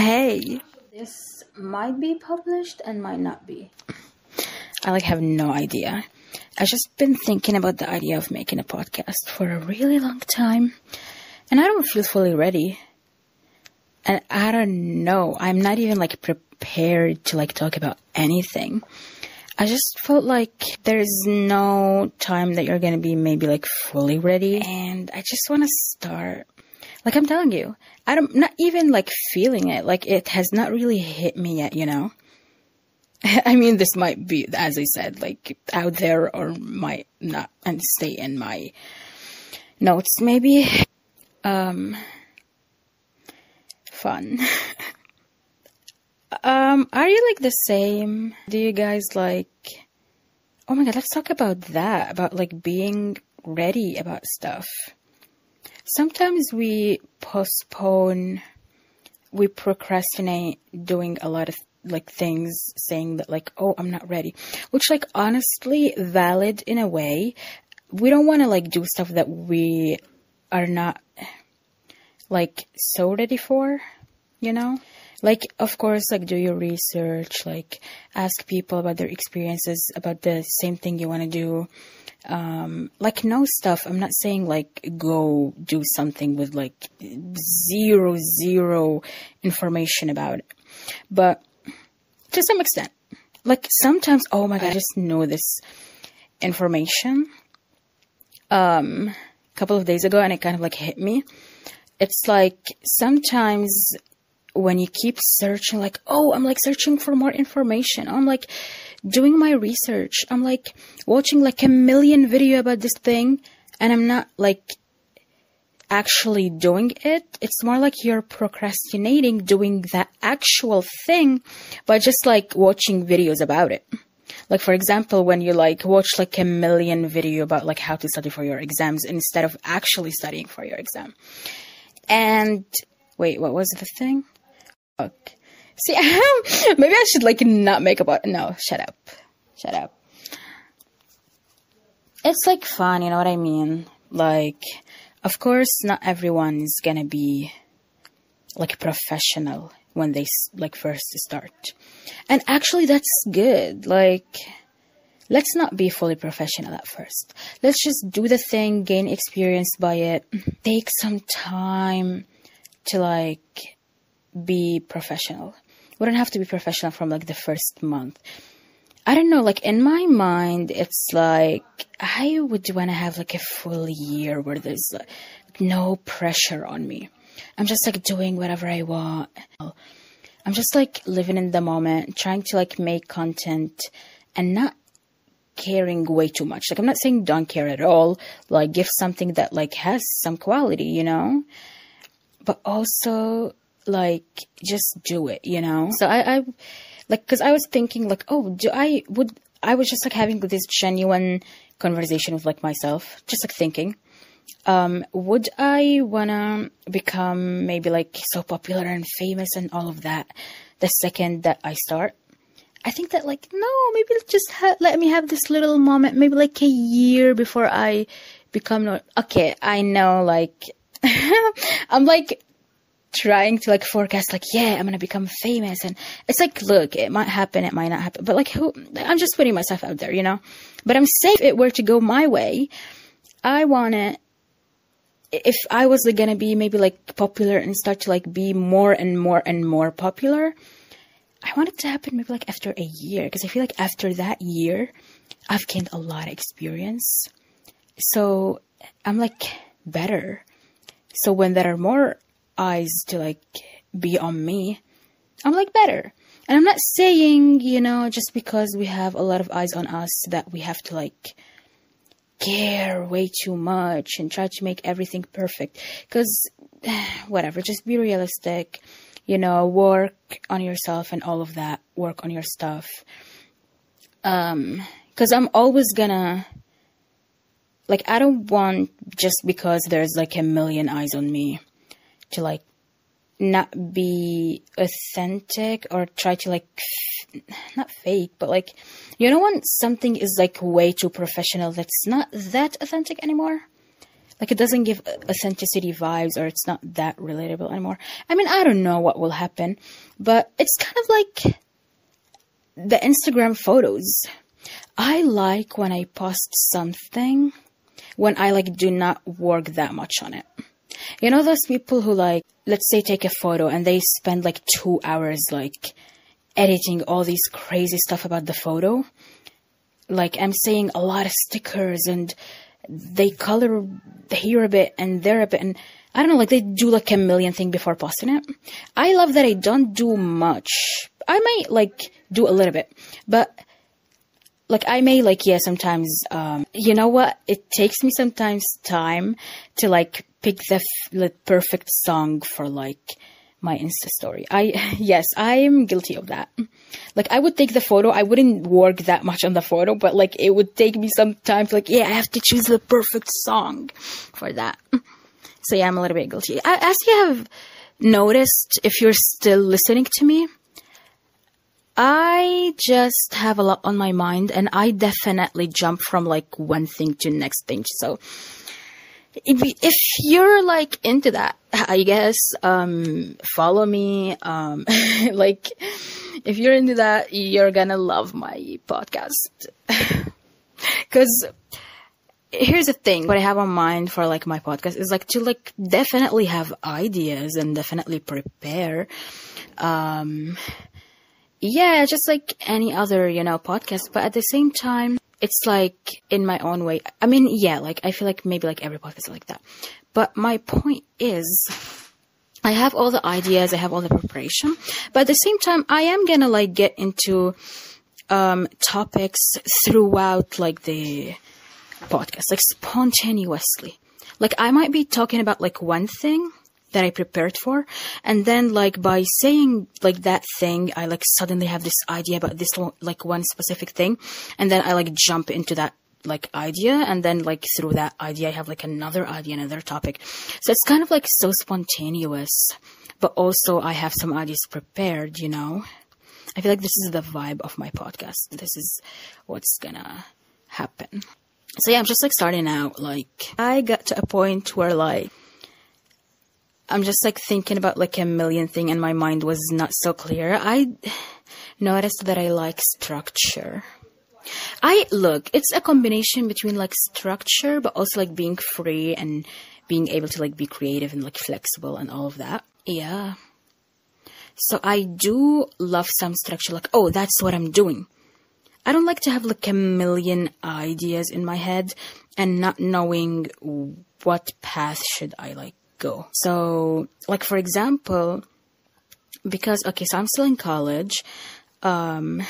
Hey. This might be published and might not be. I like have no idea. I've just been thinking about the idea of making a podcast for a really long time. And I don't feel fully ready. And I don't know. I'm not even like prepared to like talk about anything. I just felt like there's no time that you're gonna be maybe like fully ready. And I just wanna start. Like I'm telling you, I don't, not even like feeling it. Like it has not really hit me yet, you know? I mean, this might be, as I said, like out there or might not and stay in my notes maybe. Um, fun. um, are you like the same? Do you guys like, oh my god, let's talk about that, about like being ready about stuff. Sometimes we postpone, we procrastinate doing a lot of like things saying that like oh i'm not ready which like honestly valid in a way. We don't want to like do stuff that we are not like so ready for you know like of course like do your research like ask people about their experiences about the same thing you want to do um like know stuff i'm not saying like go do something with like zero zero information about it but to some extent. Like sometimes, oh my god, I just know this information. Um, a couple of days ago, and it kind of like hit me. It's like sometimes when you keep searching, like, oh, I'm like searching for more information. I'm like doing my research. I'm like watching like a million video about this thing, and I'm not like actually doing it. It's more like you're procrastinating doing that actual thing by just like watching videos about it. Like for example, when you like watch like a million video about like how to study for your exams instead of actually studying for your exam. And wait, what was the thing? Fuck. See, maybe I should like not make about no, shut up. Shut up. It's like fun, you know what I mean? Like of course, not everyone is gonna be like professional when they like first start. And actually that's good. Like let's not be fully professional at first. Let's just do the thing, gain experience by it. Take some time to like be professional. We don't have to be professional from like the first month. I don't know, like in my mind, it's like I would want to have like a full year where there's like no pressure on me. I'm just like doing whatever I want. I'm just like living in the moment, trying to like make content and not caring way too much. Like I'm not saying don't care at all. Like give something that like has some quality, you know? But also like just do it, you know? So I, I like because i was thinking like oh do i would i was just like having this genuine conversation with like myself just like thinking um would i wanna become maybe like so popular and famous and all of that the second that i start i think that like no maybe just ha- let me have this little moment maybe like a year before i become no- okay i know like i'm like trying to like forecast like yeah i'm gonna become famous and it's like look it might happen it might not happen but like who i'm just putting myself out there you know? But i'm saying if it were to go my way i want to if i was like, gonna be maybe like popular and start to like be more and more and more popular i want it to happen maybe like after a year because i feel like after that year i've gained a lot of experience. So i'm like better. So when there are more eyes to like be on me, I'm like better. And I'm not saying, you know, just because we have a lot of eyes on us that we have to like care way too much and try to make everything perfect. Because, whatever, just be realistic, you know, work on yourself and all of that, work on your stuff. Um, because I'm always gonna, like, I don't want just because there's like a million eyes on me to like not be authentic or try to like not fake but like you know when something is like way too professional that's not that authentic anymore Like it doesn't give authenticity vibes or it's not that relatable anymore. I mean, I don't know what will happen, but it's kind of like the Instagram photos. I like when I post something when I like do not work that much on it. You know those people who like let's say take a photo and they spend like 2 hours like editing all these crazy stuff about the photo? Like I'm saying a lot of stickers and they color here a bit and there a bit and I don't know, like they do like a million thing before posting it. I love that I don't do much. I might like do a little bit, but like I may like yeah sometimes um you know what it takes me sometimes time to like pick the, f- perfect song for like my Insta story. I yes, I am guilty of that. Like I would take the photo, I wouldn't work that much on the photo, but like it would take me some time to like yeah, I have to choose the perfect song for that. So yeah, I'm a little bit guilty. As you have noticed, if you're still listening to me, I just have a lot on my mind and I definitely jump from like one thing to next thing. So if, if you're like into that, I guess, um, follow me. Um, like if you're into that, you're gonna love my podcast. Cause here's the thing what i have on mind for like my podcast is like to like definitely have ideas and definitely prepare um yeah just like any other you know podcast but at the same time it's like in my own way i mean yeah like i feel like maybe like every podcast is like that but my point is I have all the ideas, I have all the preparation, but at the same time, I am gonna like get into um, topics throughout like the podcast, like spontaneously. Like I might be talking about like one thing that I prepared for, and then like by saying like that thing, I like suddenly have this idea about this like one specific thing, and then I like jump into that like idea and then like through that idea I have like another idea, another topic. So it's kind of like so spontaneous, but also I have some ideas prepared, you know. I feel like this is the vibe of my podcast. This is what's gonna happen. So yeah, I'm just like starting out. Like I got to a point where like I'm just like thinking about like a million thing and my mind was not so clear. I noticed that I like structure. I look, it's a combination between like structure but also like being free and being able to like be creative and like flexible and all of that. Yeah. So I do love some structure like, oh, that's what I'm doing. I don't like to have like a million ideas in my head and not knowing what path should I like go. So, like for example, because okay, so I'm still in college. Um,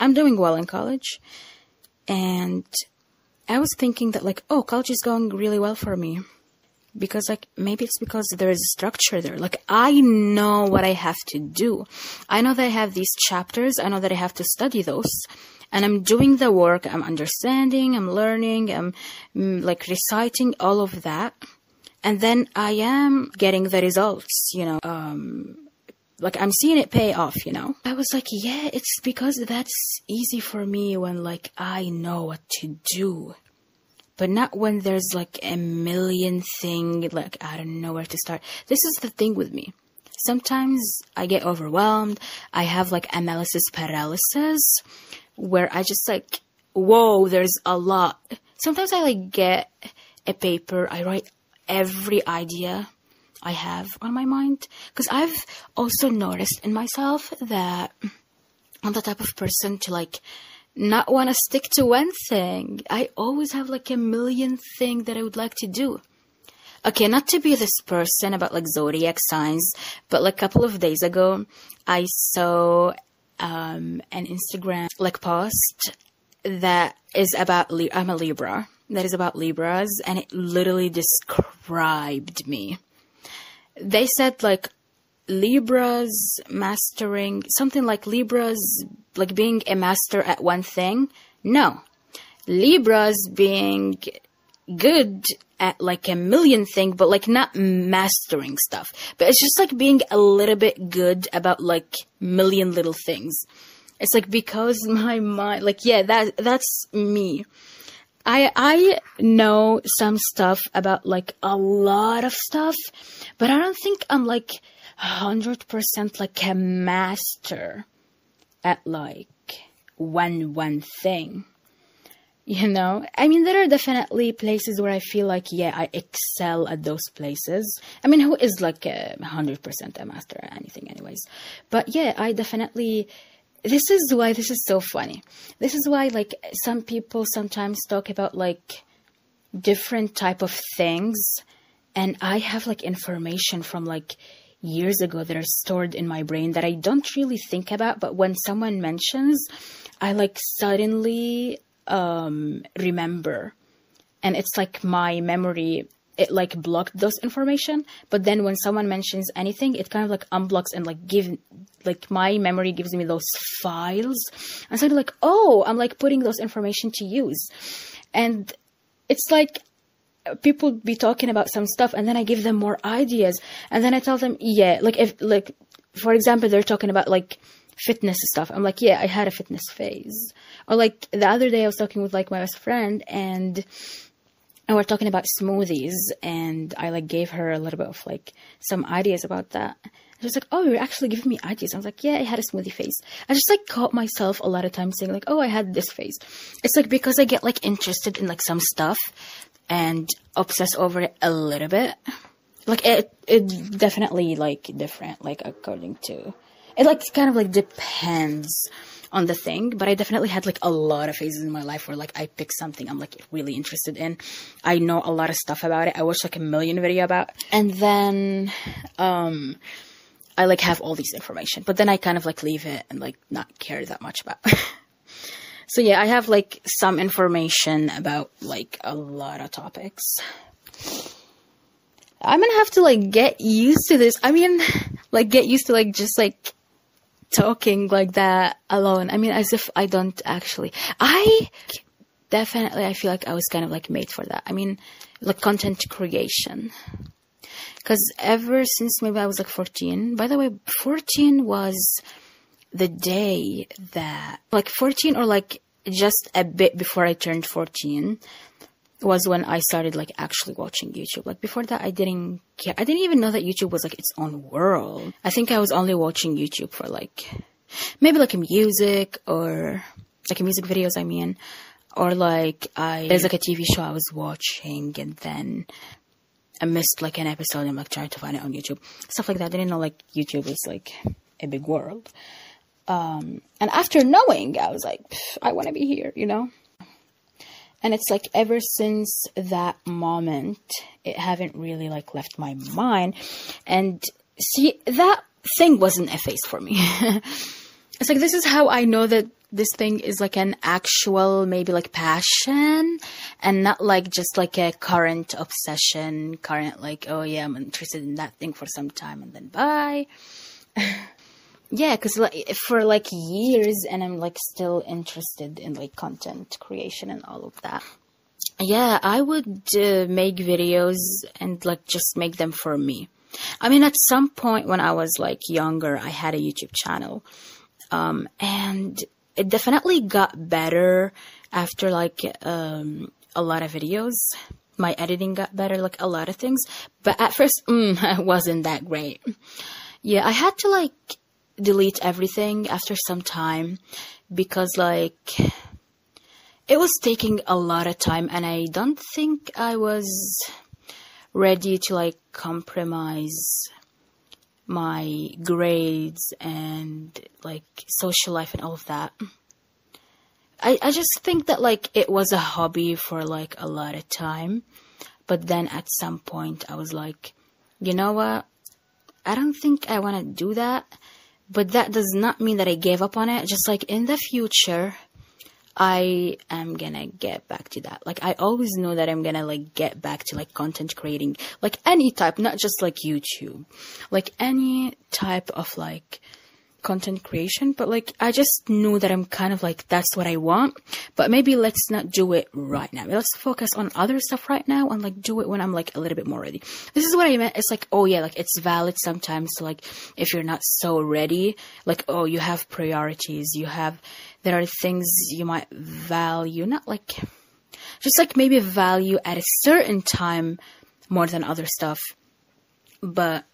I'm doing well in college, and I was thinking that like, oh, college is going really well for me because like maybe it's because there is a structure there. Like i know what i have to do. I know that i have these chapters. I know that i have to study those. And i'm doing the work. I'm understanding. I'm learning. I'm mm, like reciting all of that and then i am getting the results you know um like I'm seeing it pay off, you know? I was like, yeah, it's because that's easy for me when like I know what to do. But not when there's like a million thing like i don't know where to start. This is the thing with me. Sometimes i get overwhelmed. I have like analysis paralysis where i just like whoa there's a lot. Sometimes i like get a paper i write every idea i have on my mind because i've also noticed in myself that i'm the type of person to like not want to stick to one thing. I always have like a million things that I would like to do. Okay, not to be this person about like zodiac signs, but like a couple of days ago, I saw um, an Instagram like post that is about Li- I'm a Libra. That is about Libras, and it literally described me. They said like Libras mastering something like Libras like being a master at one thing. No. Libras being good at like a million things, but like not mastering stuff. But it's just like being a little bit good about like million little things. It's like because my mind, like, yeah, that, that's me. I I know some stuff about like a lot of stuff, but I don't think I'm like hundred percent like a master at like one one thing. You know, I mean, there are definitely places where I feel like, yeah, I excel at those places. I mean, who is like a hundred percent a master at anything, anyways? But yeah, I definitely this is why this is so funny. This is why like some people sometimes talk about like different type of things and I have like information from like years ago that are stored in my brain that I don't really think about but when someone mentions I like suddenly um remember and it's like my memory it like blocked those information. But then when someone mentions anything it kind of like unblocks and like give like my memory gives me those files. And so I'm like oh i'm like putting those information to use. And it's like people be talking about some stuff and then i give them more ideas. And then i tell them yeah like if like for example they're talking about like fitness stuff. I'm like yeah i had a fitness phase. Or like the other day i was talking with like my best friend and and we're talking about smoothies and i like gave her a little bit of like some ideas about that she was like, "Oh, you're actually giving me ideas." I was like, "Yeah, I had a smoothie phase." I just like caught myself a lot of times saying like, "Oh, I had this phase." It's like because I get like interested in like some stuff and obsess over it a little bit. Like it, it definitely like different. Like according to, it like kind of like depends on the thing, but I definitely had like a lot of phases in my life where like I pick something I'm like really interested in. I know a lot of stuff about it. I watched like a million video about, and then um I like have all these information, but then I kind of like leave it and like not care that much about. so yeah, I have like some information about like a lot of topics. I'm gonna have to like get used to this. I mean, like get used to like just like talking like that alone. I mean, as if I don't actually. I definitely, I feel like I was kind of like made for that. I mean, like content creation. Cause ever since maybe I was like 14, by the way, 14 was the day that, like 14 or like just a bit before I turned 14 was when I started like actually watching YouTube. Like before that, I didn't care. I didn't even know that YouTube was like its own world. I think I was only watching YouTube for like maybe like music or like music videos. I mean, or like I there's like a TV show I was watching and then I missed like an episode and I'm like trying to find it on YouTube. Stuff like that. I didn't know like YouTube is like a big world. Um, and after knowing, I was like, I want to be here, you know? And it's like ever since that moment, it haven't really like left my mind. And see, that thing wasn't phase for me. it's like, this is how I know that this thing is like an actual maybe like passion and not like just like a current obsession current like oh yeah i'm interested in that thing for some time and then bye yeah because like for like years and i'm like still interested in like content creation and all of that yeah i would uh, make videos and like just make them for me i mean at some point when i was like younger i had a youtube channel um, and it definitely got better after like um, a lot of videos. My editing got better, like a lot of things. But at first, mm, it wasn't that great. Yeah, I had to like delete everything after some time because like it was taking a lot of time and I don't think I was ready to like compromise my grades and like social life and all of that. I, I just think that like it was a hobby for like a lot of time. But then at some point I was like, you know what? I don't think I want to do that. But that does not mean that I gave up on it. Just like in the future, I am gonna get back to that. Like I always know that I'm gonna like get back to like content creating, like any type, not just like YouTube, like any type of like content creation, but like I just knew that I'm kind of like that's what I want. But maybe let's not do it right now. Let's focus on other stuff right now and like do it when I'm like a little bit more ready. This is what I meant. It's like, oh yeah, like it's valid sometimes like if you're not so ready, like oh you have priorities, you have there are things you might value, not like just like maybe value at a certain time more than other stuff. But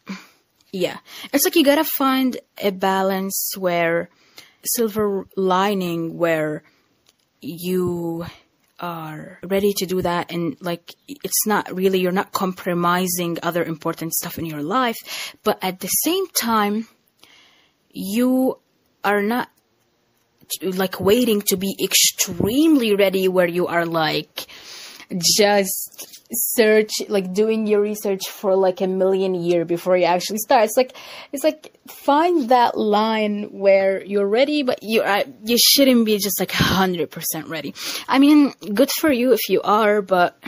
yeah, it's like you gotta find a balance where silver lining where you are ready to do that and like it's not really you're not compromising other important stuff in your life but at the same time you are not like waiting to be extremely ready where you are like just search like doing your research for like a million year before you actually start. It's like it's like find that line where you're ready but you are you shouldn't be just like 100% ready. I mean good for you if you are but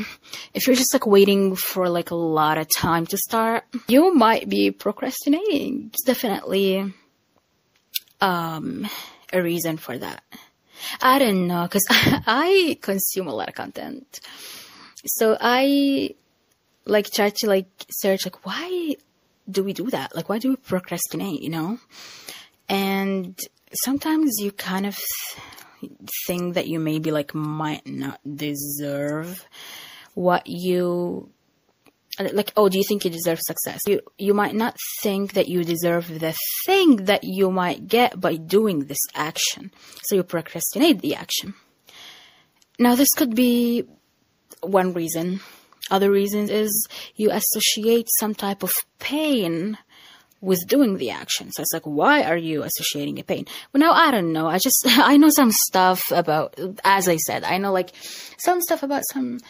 if you're just like waiting for like a lot of time to start you might be procrastinating. It's definitely um a reason for that i don't know because i consume a lot of content so I like try to like search like why do we do that? Like why do we procrastinate, you know? And sometimes you kind of think that you maybe like might not deserve what you like oh do you think you deserve success you you might not think that you deserve the thing that you might get by doing this action so you procrastinate the action now this could be one reason. Other reasons is you associate some type of pain with doing the action. So it's like, why are you associating a pain? Well, now I don't know. I just, I know some stuff about, as I said, I know like some stuff about some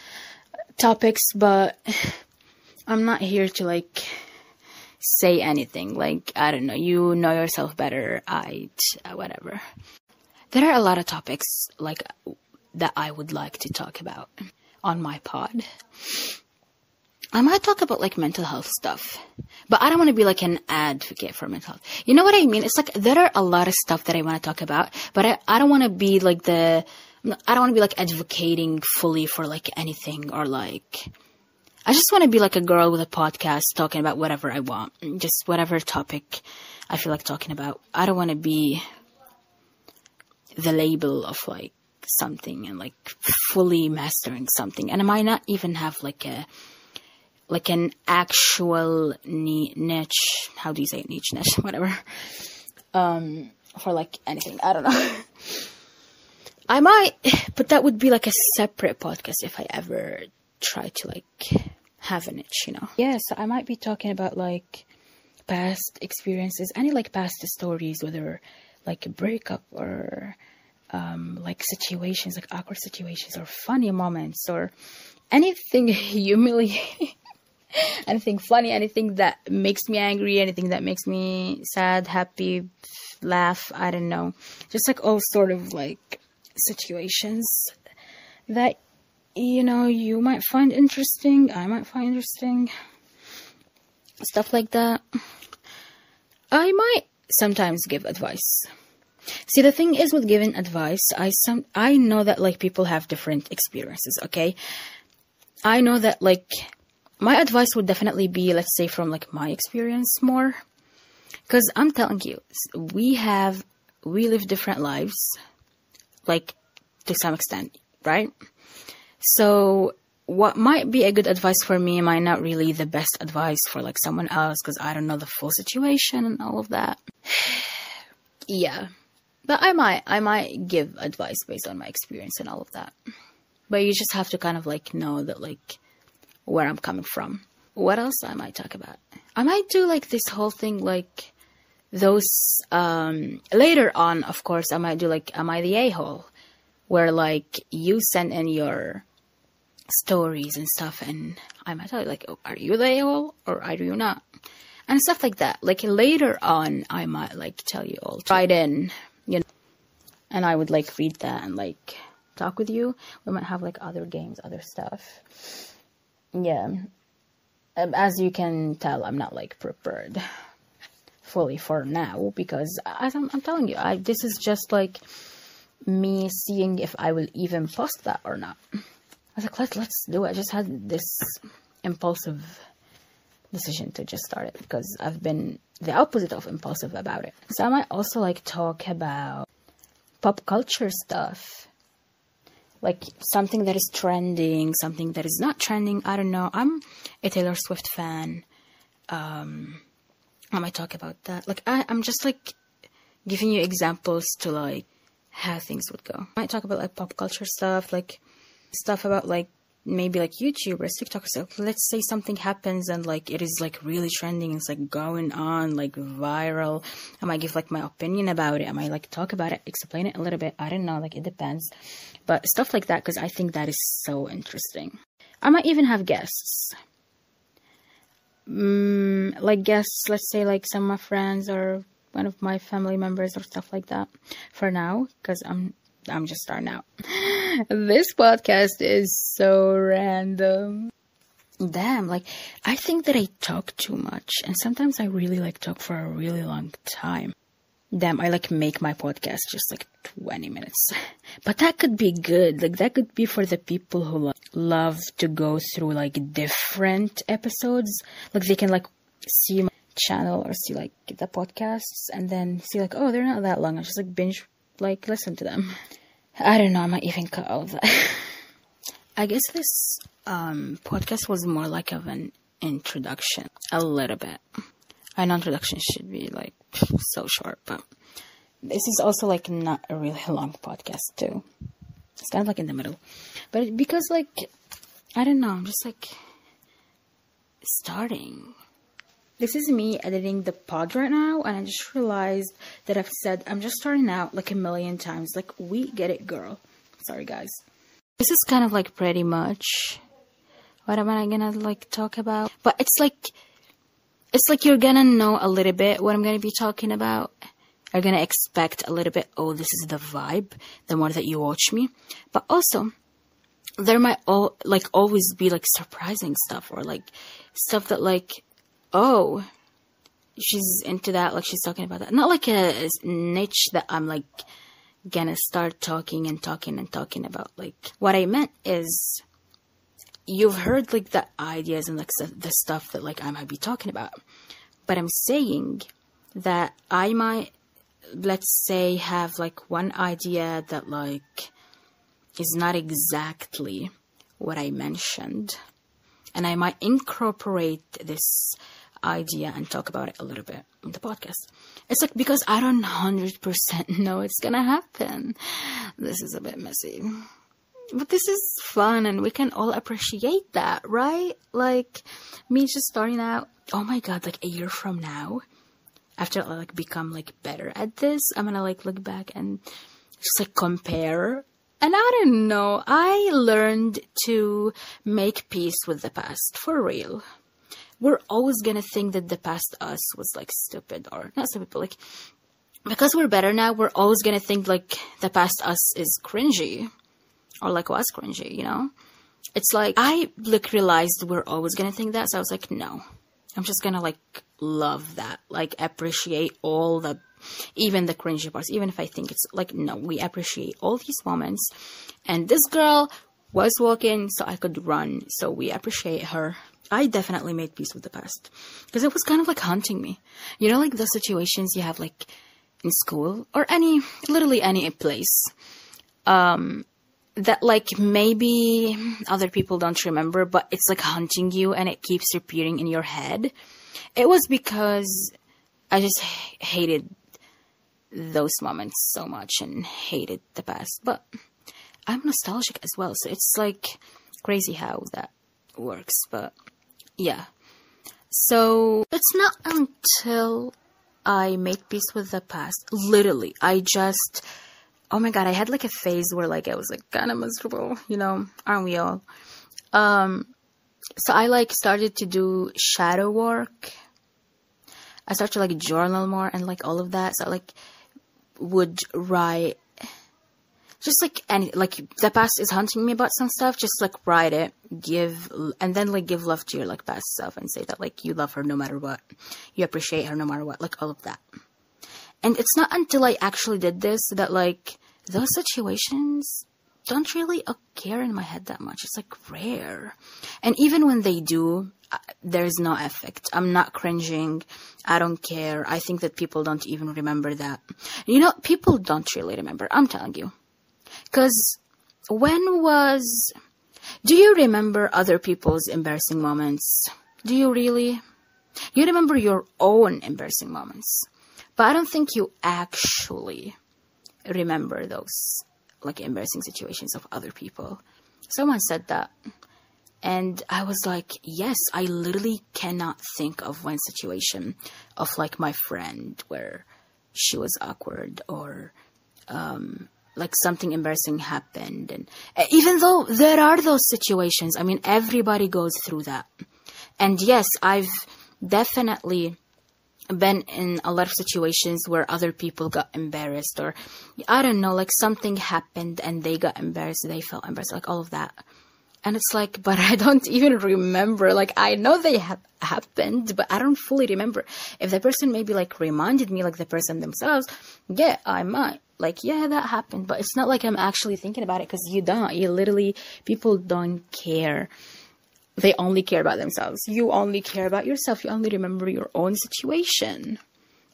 topics, but I'm not here to like say anything. Like, I don't know. You know yourself better. I, uh, whatever. There are a lot of topics like that I would like to talk about on my pod. I might talk about like mental health stuff, but I don't want to be like an advocate for mental health. You know what I mean? It's like there are a lot of stuff that I want to talk about, but I, I don't want to be like the, I don't want to be like advocating fully for like anything or like, I just want to be like a girl with a podcast talking about whatever I want, just whatever topic I feel like talking about. I don't want to be the label of like something and like fully mastering something. And I might not even have like a, like an actual niche, how do you say it? niche, niche, whatever, um, for like anything. I don't know. I might, but that would be like a separate podcast if I ever try to like have a niche, you know? Yeah, so I might be talking about like past experiences, any like past stories, whether like a breakup or um, like situations, like awkward situations or funny moments or anything humiliating, anything funny, anything that makes me angry, anything that makes me sad, happy, laugh, I don't know. Just like all sort of like situations that, you know, you might find interesting, I might find interesting, stuff like that. I might sometimes give advice See, the thing is with giving advice, I some I know that like people have different experiences. Okay, I know that like my advice would definitely be, let's say, from like my experience more, because I'm telling you, we have we live different lives, like to some extent, right? So what might be a good advice for me might not really the best advice for like someone else because I don't know the full situation and all of that. yeah. But I might, I might give advice based on my experience and all of that. But you just have to kind of like know that like where I'm coming from. What else I might talk about? I might do like this whole thing like those um later on of course I might do like am I the a-hole where like you send in your stories and stuff and I might tell you like oh, are you the a-hole or are you not? And stuff like that. Like later on I might like tell you all write in you know, and I would like read that and like talk with you. We might have like other games, other stuff. Yeah. Um, as you can tell, I'm not like prepared fully for now because as I'm, I'm telling you, I this is just like me seeing if I will even post that or not. I was like, let's let's do it. I just had this impulsive decision to just start it because I've been the opposite of impulsive about it. So I might also like talk about pop culture stuff. like something that is trending, something that is not trending. I don't know. I'm a Taylor Swift fan. Um, I might talk about that. Like I, I'm just like giving you examples to like how things would go. I might talk about like pop culture stuff, like stuff about like maybe like YouTubers, TikTokers. So let's say something happens and like it is like really trending. It's like going on like viral. I might give like my opinion about it. I might like talk about it, explain it a little bit. I don't know. Like it depends, but stuff like that because I think that is so interesting. I might even have guests. Mm, like guests, let's say like some of my friends or one of my family members or stuff like that for now because I'm I'm just starting out. This podcast is so random. Damn, like I think that I talk too much and sometimes I really like talk for a really long time. Damn, I like make my podcast just like 20 minutes. But that could be good. Like that could be for the people who lo- love to go through like different episodes. Like they can like see my channel or see like the podcasts and then see like, oh, they're not that long. I just like binge like listen to them. I don't know, I might even cut of that. I guess this um, podcast was more like of an introduction, a little bit. I know introduction should be like so short, but this is also like not a really long podcast too. It's kind of like in the middle, but because like I don't know, I'm just like starting. This is me editing the pod right now, and I just realized that I've said I'm just starting out like a million times. Like, we get it, girl. Sorry, guys. This is kind of like pretty much what am I gonna like talk about? But it's like, it's like you're gonna know a little bit what I'm gonna be talking about. You're gonna expect a little bit, oh, this is the vibe, the more that you watch me. But also, there might all like always be like surprising stuff or like stuff that like oh, she's into that, like she's talking about that. Not like a, a niche that I'm like gonna start talking and talking and talking about. Like, what I meant is, you've heard like the ideas and like the stuff that like I might be talking about, but I'm saying that I might, let's say, have like one idea that like is not exactly what I mentioned. And I might incorporate this idea and talk about it a little bit in the podcast. It's like because I don't 100% know it's gonna happen. This is a bit messy. But this is fun and we can all appreciate that, right? Like me just starting out, oh my god, like a year from now, after I like become like better at this, I'm gonna like look back and just like compare and I don't know, I learned to make peace with the past for real we're always gonna think that the past us was like stupid or not stupid, but like because we're better now, we're always gonna think like the past us is cringy or like was cringy, you know? It's like I like realized we're always gonna think that, so I was like, no, I'm just gonna like love that, like appreciate all the even the cringy parts, even if I think it's like no, we appreciate all these moments. And this girl was walking so I could run, so we appreciate her. I definitely made peace with the past. Because it was kind of like haunting me. You know, like the situations you have like in school or any, literally any place, um, that like maybe other people don't remember, but it's like haunting you and it keeps repeating in your head. It was because I just hated those moments so much and hated the past, but I'm nostalgic as well. So it's like crazy how that works, but yeah. So it's not until I made peace with the past. Literally, I just, oh my god, I had like a phase where like I was like kind of miserable, you know, aren't we all? Um, so I like started to do shadow work. I started to like journal more and like all of that. So I like would write just like any like the past is haunting me about some stuff just like write it give and then like give love to your like past self and say that like you love her no matter what you appreciate her no matter what like all of that and it's not until i actually did this that like those situations don't really occur in my head that much. It's like rare. And even when they do there's no effect. I'm not cringing. I don't care. I think that people don't even remember that. You know people don't really remember. I'm telling you. Because when was. Do you remember other people's embarrassing moments? Do you really? You remember your own embarrassing moments, but I don't think you actually remember those like embarrassing situations of other people. Someone said that. And I was like, yes, I literally cannot think of one situation of like my friend where she was awkward or um, like something embarrassing happened. And uh, even though there are those situations, I mean, everybody goes through that. And yes, I've definitely been in a lot of situations where other people got embarrassed or I don't know, like something happened and they got embarrassed, they felt embarrassed, like all of that. And it's like, but I don't even remember. Like, I know they have happened, but I don't fully remember. If the person maybe like reminded me, like the person themselves, yeah, I might. Like, yeah, that happened, but it's not like I'm actually thinking about it because you don't. You literally, people don't care they only care about themselves. You only care about yourself. You only remember your own situation.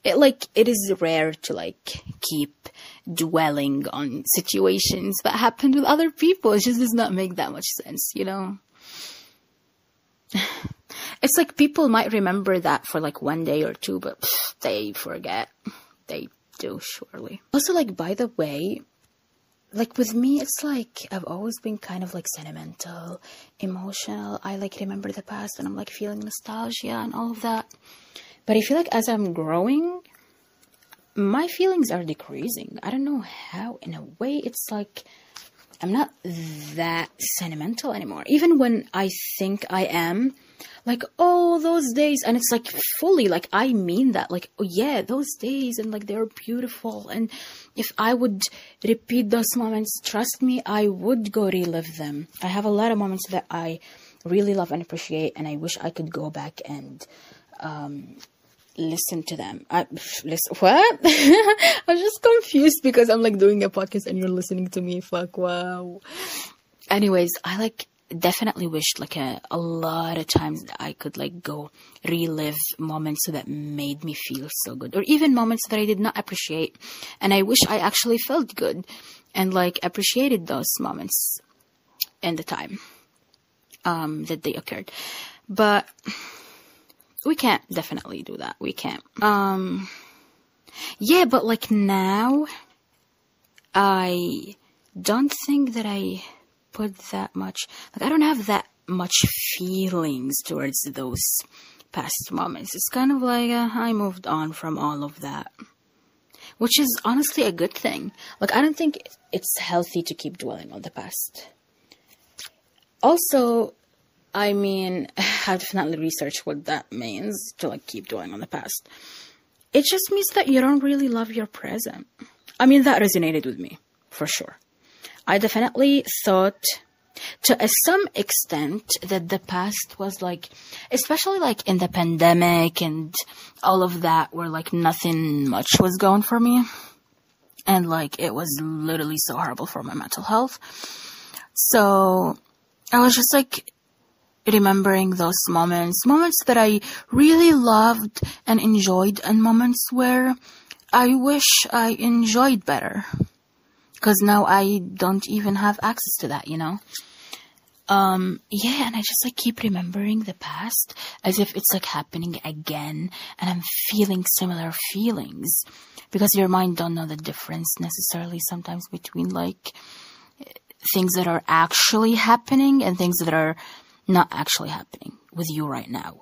It like it is rare to like keep dwelling on situations that happened with other people. It just does not make that much sense, you know. It's like people might remember that for like one day or two, but pff, they forget. They do surely. Also, like by the way, like with me it's like i've always been kind of like sentimental emotional. I like remember the past and i'm like feeling nostalgia and all of that. But i feel like as i'm growing my feelings are decreasing. I don't know how. In a way it's like i'm not that sentimental anymore. Even when i think i am like oh those days and it's like fully like i mean that like oh yeah those days and like they're beautiful and if i would repeat those moments trust me i would go relive them i have a lot of moments that i really love and appreciate and i wish i could go back and um listen to them. I listen what? I'm just confused because I'm like doing a podcast and you're listening to me. Fuck wow. Anyways, I like definitely wished like a, a lot of times I could like go relive moments that made me feel so good or even moments that I did not appreciate. And I wish I actually felt good and like appreciated those moments in the time um, that they occurred. But we can't definitely do that. We can't. Um yeah but like now I don't think that I put that much like I don't have that much feelings towards those past moments. It's kind of like uh, I moved on from all of that. Which is honestly a good thing. Like I don't think it's healthy to keep dwelling on the past. Also, I mean, I've definitely researched what that means to like keep dwelling on the past. It just means that you don't really love your present. I mean, that resonated with me, for sure. I definitely thought to some extent that the past was like, especially like in the pandemic and all of that, where like nothing much was going for me. And like it was literally so horrible for my mental health. So I was just like remembering those moments, moments that I really loved and enjoyed, and moments where I wish I enjoyed better because now I don't even have access to that, you know? Um, yeah, and I just like keep remembering the past as if it's like happening again and I'm feeling similar feelings because your mind don't know the difference necessarily sometimes between like things that are actually happening and things that are not actually happening with you right now.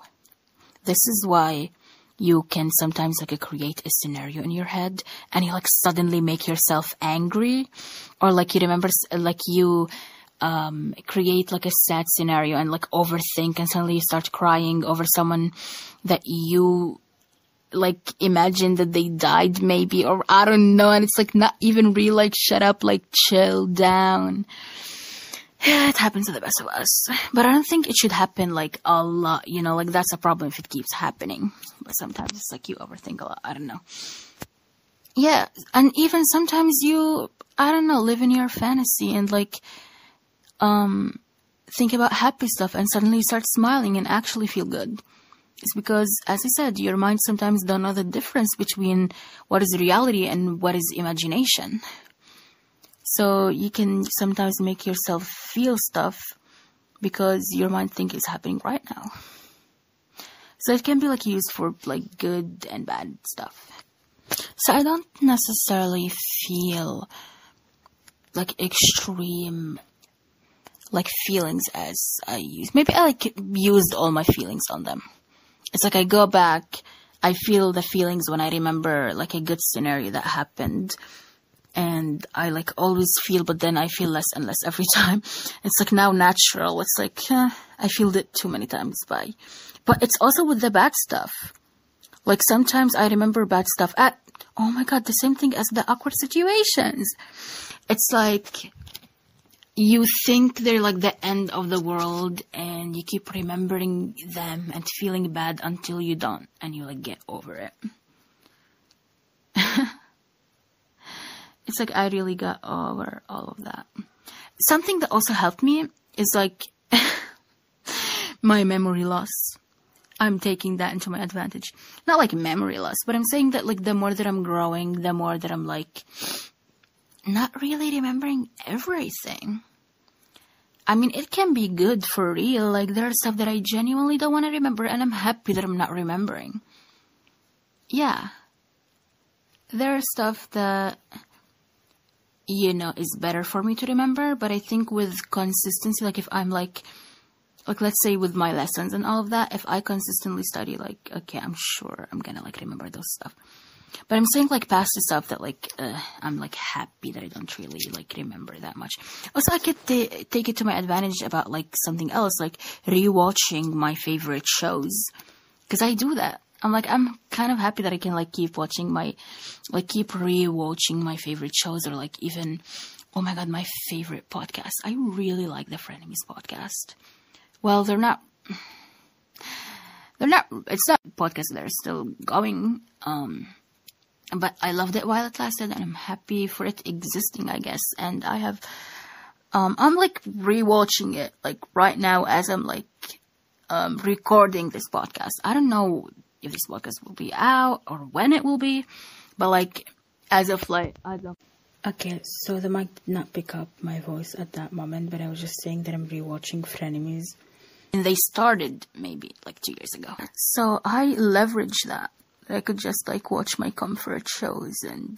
This is why you can sometimes like create a scenario in your head and you like suddenly make yourself angry? Or like you remember like you um, create like a sad scenario and like overthink and suddenly you start crying over someone that you like imagine that they died maybe or I don't know and it's like not even real like shut up like chill down it happens to the best of us. But I don't think it should happen like a lot, you know, like that's a problem if it keeps happening. But sometimes it's like you overthink a lot. I don't know. Yeah, and even sometimes you, I don't know, live in your fantasy and like, um, think about happy stuff and suddenly you start smiling and actually feel good. It's because, as I said, your mind sometimes don't know the difference between what is reality and what is imagination. So you can sometimes make yourself feel stuff because your mind thinks it's happening right now. So it can be like used for like good and bad stuff. So I don't necessarily feel like extreme like feelings as I use. Maybe I like used all my feelings on them. It's like I go back, I feel the feelings when I remember like a good scenario that happened. And I like always feel, but then I feel less and less every time. It's like now natural. It's like, eh, I feel it too many times by. But it's also with the bad stuff. Like sometimes I remember bad stuff at, oh my god, the same thing as the awkward situations. It's like, you think they're like the end of the world and you keep remembering them and feeling bad until you don't and you like get over it. It's like I really got over all of that. Something that also helped me is like my memory loss. I'm taking that into my advantage. Not like memory loss, but I'm saying that like the more that I'm growing, the more that I'm like not really remembering everything. I mean, it can be good for real. Like, there are stuff that I genuinely don't want to remember, and I'm happy that I'm not remembering. Yeah. There are stuff that, you know, is better for me to remember, but I think with consistency, like, if I'm like, like, let's say with my lessons and all of that, if I consistently study, like, okay, I'm sure I'm gonna, like, remember those stuff. But I'm saying like past the stuff that like uh, I'm like happy that I don't really like remember that much. Also, I could t- take it to my advantage about like something else, like rewatching my favorite shows, because I do that. I'm like I'm kind of happy that I can like keep watching my, like keep rewatching my favorite shows or like even, oh my god, my favorite podcast. I really like the Frenemies podcast. Well, they're not they're not it's not podcast they're still going um but I loved it while it lasted, and I'm happy for it existing, I guess. And I have, um, I'm like rewatching it, like right now as I'm like, um, recording this podcast. I don't know if this podcast will be out or when it will be, but like, as of like, as of. Okay, so the mic did not pick up my voice at that moment, but I was just saying that I'm rewatching Frenemies. And they started maybe like two years ago. So I leverage that I could just like watch my comfort shows and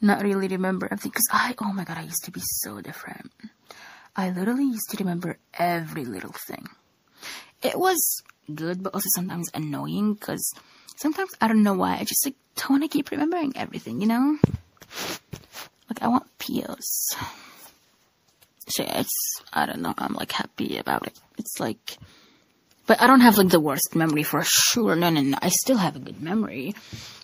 not really remember everything. Because I, oh my god, I used to be so different. I literally used to remember every little thing. It was good, but also sometimes annoying because sometimes I don't know why I just like don't want to keep remembering everything, you know? Like I want peels. So yeah, it's I don't know. I'm like happy about it. It's like but I don't have like the worst memory for sure. No, no, no. I still have a good memory.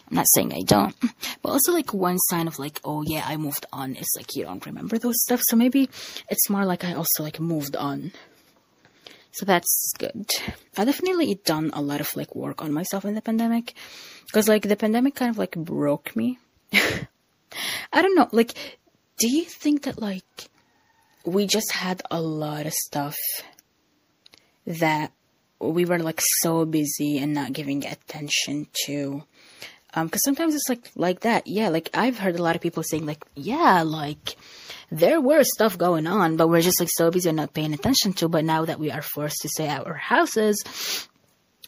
I'm not saying I don't. But also like one sign of like, oh yeah, I moved on is like you don't remember those stuff. So maybe it's more like I also like moved on. So that's good. I definitely done a lot of like work on myself in the pandemic. Cause like the pandemic kind of like broke me. I don't know. Like, do you think that like we just had a lot of stuff that we were like so busy and not giving attention to um because sometimes it's like like that yeah like i've heard a lot of people saying like yeah like there were stuff going on but we're just like so busy and not paying attention to but now that we are forced to stay at our houses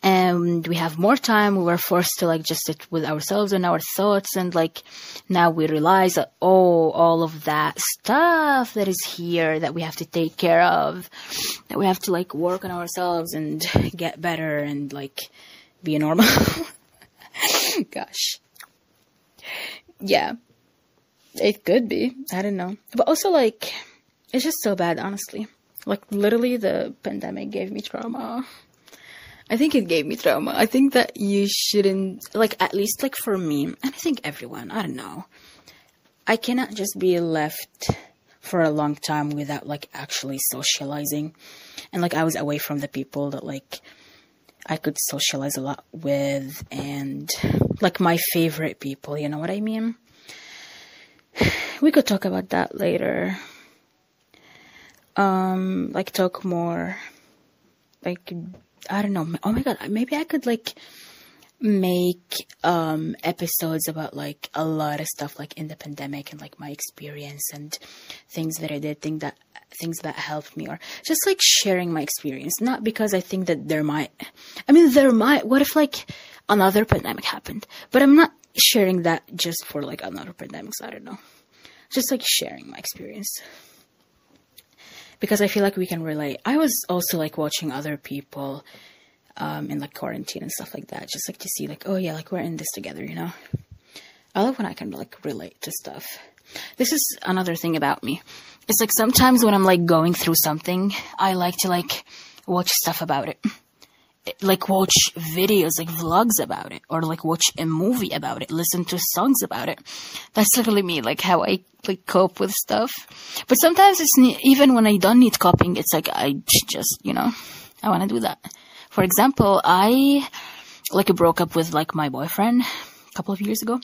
and we have more time we were forced to like just sit with ourselves and our thoughts and like now we realize that oh all of that stuff that is here that we have to take care of that we have to like work on ourselves and get better and like be normal. Gosh. Yeah it could be i don't know but also like it's just so bad honestly like literally the pandemic gave me trauma I think it gave me trauma. I think that you shouldn't, like, at least, like, for me, and I think everyone, I don't know. I cannot just be left for a long time without, like, actually socializing. And, like, I was away from the people that, like, I could socialize a lot with and, like, my favorite people, you know what I mean? We could talk about that later. Um, like, talk more, like, I don't know. Oh my god, maybe I could like make um episodes about like a lot of stuff like in the pandemic and like my experience and things that I did think that things that helped me or just like sharing my experience not because I think that there might I mean there might what if like another pandemic happened but I'm not sharing that just for like another pandemic I don't know just like sharing my experience because I feel like we can relate I was also like watching other people um, in like quarantine and stuff like that. Just like to see like, oh yeah, like we're in this together, you know? I love when I can like relate to stuff. This is another thing about me. It's like sometimes when I'm like going through something, I like to like watch stuff about it. Like watch videos, like vlogs about it, or like watch a movie about it, listen to songs about it. That's literally me, like how I like cope with stuff. But sometimes it's ne- even when I don't need coping, it's like I just, you know, I want to do that. For example, I like broke up with like my boyfriend a couple of years ago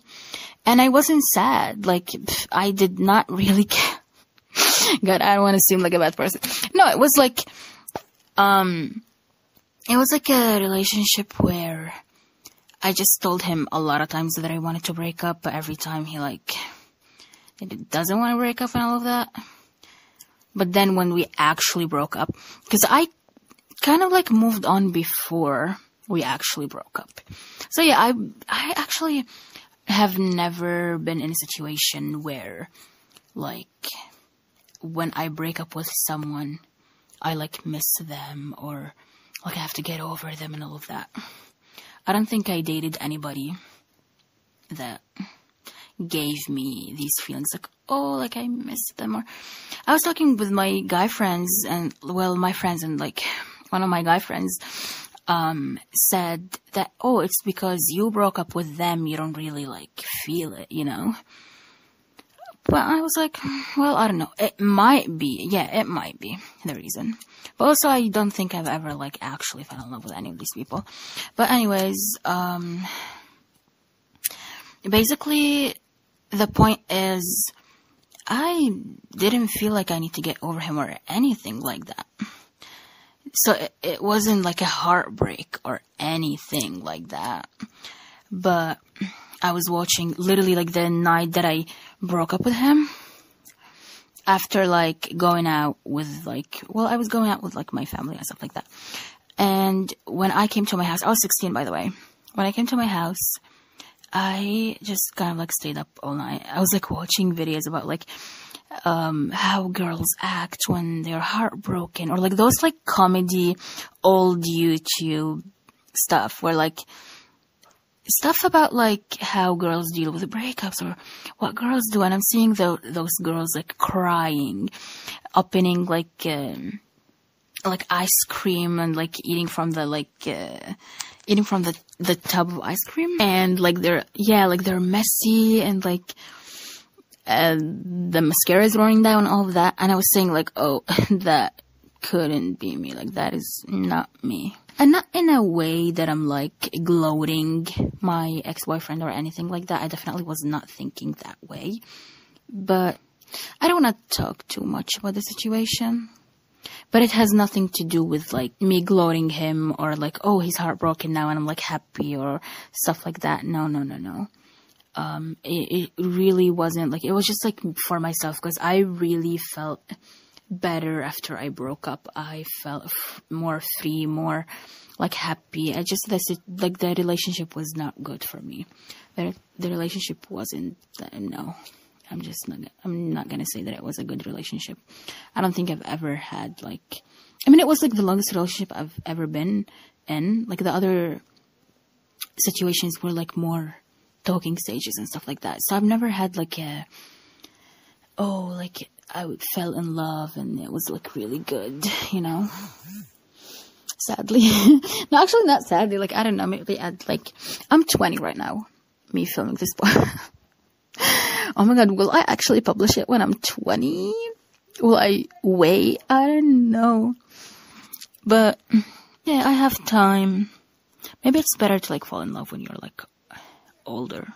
and I wasn't sad. Like I did not really care. God, I don't want to seem like a bad person. No, it was like um it was like a relationship where I just told him a lot of times that I wanted to break up, but every time he like doesn't want to break up and all of that. But then when we actually broke up, because I kind of like moved on before we actually broke up. So yeah, I I actually have never been in a situation where like when I break up with someone, I like miss them or like I have to get over them and all of that. I don't think I dated anybody that gave me these feelings like, oh, like I miss them or I was talking with my guy friends and well, my friends and like one of my guy friends um, said that, oh, it's because you broke up with them, you don't really like feel it, you know? But I was like, well, I don't know. It might be. Yeah, it might be the reason. But also, I don't think I've ever, like, actually fell in love with any of these people. But anyways, um, basically, the point is, I didn't feel like I need to get over him or anything like that so it, it wasn't like a heartbreak or anything like that. But I was watching literally like the night that I broke up with him. After like going out with like, well, I was going out with like my family and stuff like that. And when I came to my house, I was 16 by the way. When I came to my house, I just kind of like stayed up all night. I was like watching videos about like um, how girls act when they're heartbroken or like those like comedy old YouTube stuff where like stuff about like how girls deal with breakups or what girls do and I'm seeing the, those girls like crying, opening like um, like ice cream and like eating from the like uh, eating from the the tub of ice cream and like they're yeah like they're messy and like uh, the mascara is running down, all of that. And I was saying like, oh, that couldn't be me. Like that is not me. And not in a way that I'm like gloating my ex-boyfriend or anything like that. I definitely was not thinking that way. But I don't want to talk too much about the situation. But it has nothing to do with like me gloating him or like, oh, he's heartbroken now and I'm like happy or stuff like that. No, no, no, no um, it, it really wasn't like, it was just like for myself because I really felt better after I broke up. I felt f- more free, more like happy. I just, this, like the relationship was not good for me. The, the relationship wasn't, uh, no. I'm just not, I'm not gonna say that it was a good relationship. I don't think I've ever had like, I mean, it was like the longest relationship I've ever been in. Like the other situations were like more talking stages and stuff like that. So I've never had like a, oh, like I fell in love and it was like really good, you know? Sadly. no, actually not sadly. Like, I don't know, maybe I'd like, I'm 20 right now, me filming this book. oh my god, will I actually publish it when I'm 20? Will I wait? I don't know. But, yeah, I have time. Maybe it's better to like fall in love when you're like older,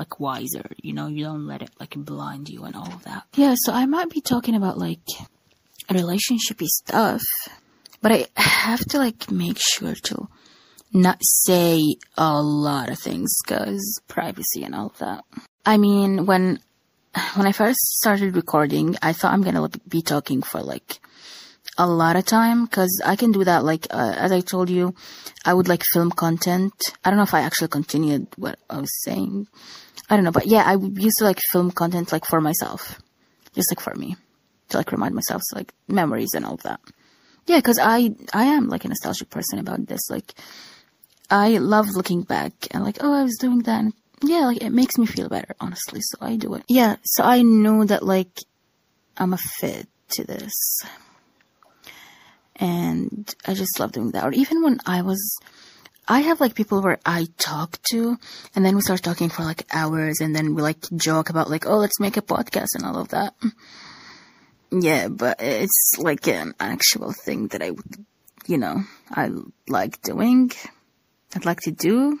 like wiser, you know, you don't let it like blind you and all of that. Yeah, so I might be talking about like relationshipy stuff, but I have to like make sure to not say a lot of things because privacy and all of that. I mean, when when I first started recording, I thought I'm gonna be talking for like a lot of time because I can do that. Like uh, as I told you, I would like film content. I don't know if I actually continued what I was saying. I don't know, but yeah, I used to like film content like for myself, just like for me, to like remind myself like memories and all of that. Yeah, because I I am like a nostalgic person about this. Like I love looking back and like oh I was doing that. And, yeah, like it makes me feel better, honestly. So I do it. Yeah, so I know that like I'm a fit to this and I just love doing that. Or even when I was, I have like people where I talk to, and then we start talking for like hours, and then we like joke about like, oh, let's make a podcast and all of that. Yeah, but it's like an actual thing that I would, you know, I like doing. I'd like to do.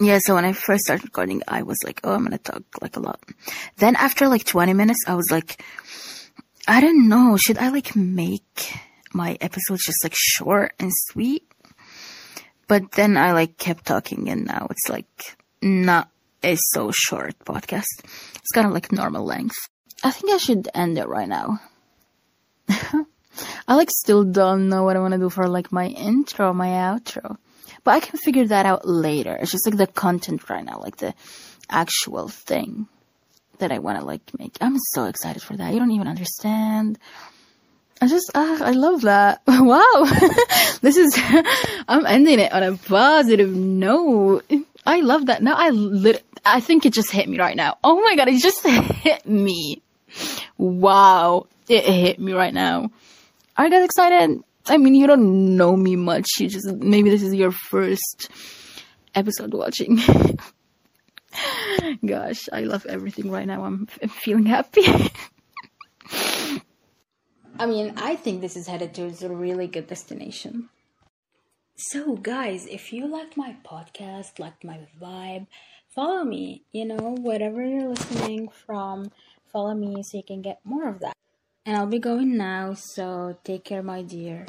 Yeah, so when I first started recording, I was like, oh, I'm gonna talk like a lot. Then after like 20 minutes, I was like, I don't know, should I like make my episodes just like short and sweet. But then I like kept talking and now it's like not a so short podcast. It's kind of like normal length. I think I should end it right now. I like still don't know what I want to do for like my intro, my outro. But I can figure that out later. It's just like the content right now, like the actual thing that I want to like make. I'm so excited for that. You don't even understand. I just, ah, I love that. Wow. this is, I'm ending it on a positive note. I love that. Now I lit, I think it just hit me right now. Oh my god, it just hit me. Wow. It hit me right now. Are you guys excited? I mean, you don't know me much. You just, maybe this is your first episode watching. Gosh, I love everything right now. I'm, I'm feeling happy. I mean, I think this is headed towards a really good destination. So, guys, if you liked my podcast, liked my vibe, follow me. You know, whatever you're listening from, follow me so you can get more of that. And I'll be going now, so take care, my dear.